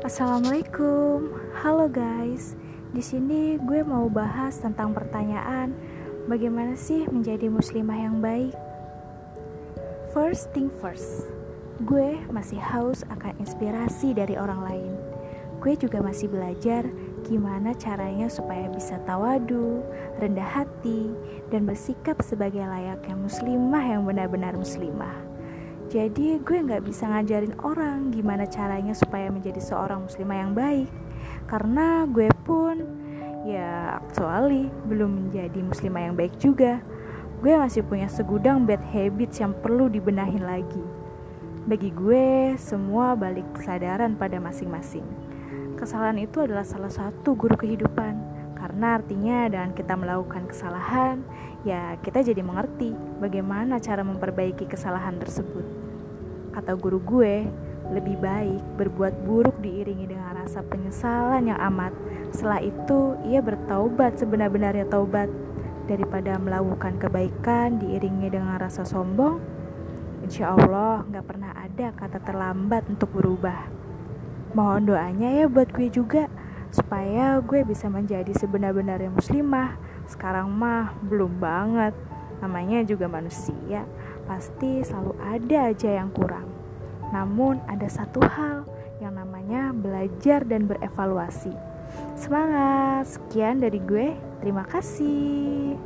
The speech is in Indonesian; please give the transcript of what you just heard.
Assalamualaikum, halo guys. Di sini gue mau bahas tentang pertanyaan, bagaimana sih menjadi muslimah yang baik? First thing first, gue masih haus akan inspirasi dari orang lain. Gue juga masih belajar gimana caranya supaya bisa tawadu, rendah hati, dan bersikap sebagai layaknya muslimah yang benar-benar muslimah. Jadi gue nggak bisa ngajarin orang gimana caranya supaya menjadi seorang muslimah yang baik. Karena gue pun ya actually belum menjadi muslimah yang baik juga. Gue masih punya segudang bad habits yang perlu dibenahin lagi. Bagi gue semua balik kesadaran pada masing-masing. Kesalahan itu adalah salah satu guru kehidupan. Karena artinya dengan kita melakukan kesalahan Ya kita jadi mengerti bagaimana cara memperbaiki kesalahan tersebut Kata guru gue, lebih baik berbuat buruk diiringi dengan rasa penyesalan yang amat. Setelah itu, ia bertaubat sebenar-benarnya taubat daripada melakukan kebaikan diiringi dengan rasa sombong. Insya Allah gak pernah ada kata terlambat untuk berubah. Mohon doanya ya buat gue juga supaya gue bisa menjadi sebenar-benarnya muslimah. Sekarang mah belum banget. Namanya juga manusia pasti selalu ada aja yang kurang. Namun, ada satu hal yang namanya belajar dan berevaluasi. Semangat! Sekian dari gue, terima kasih.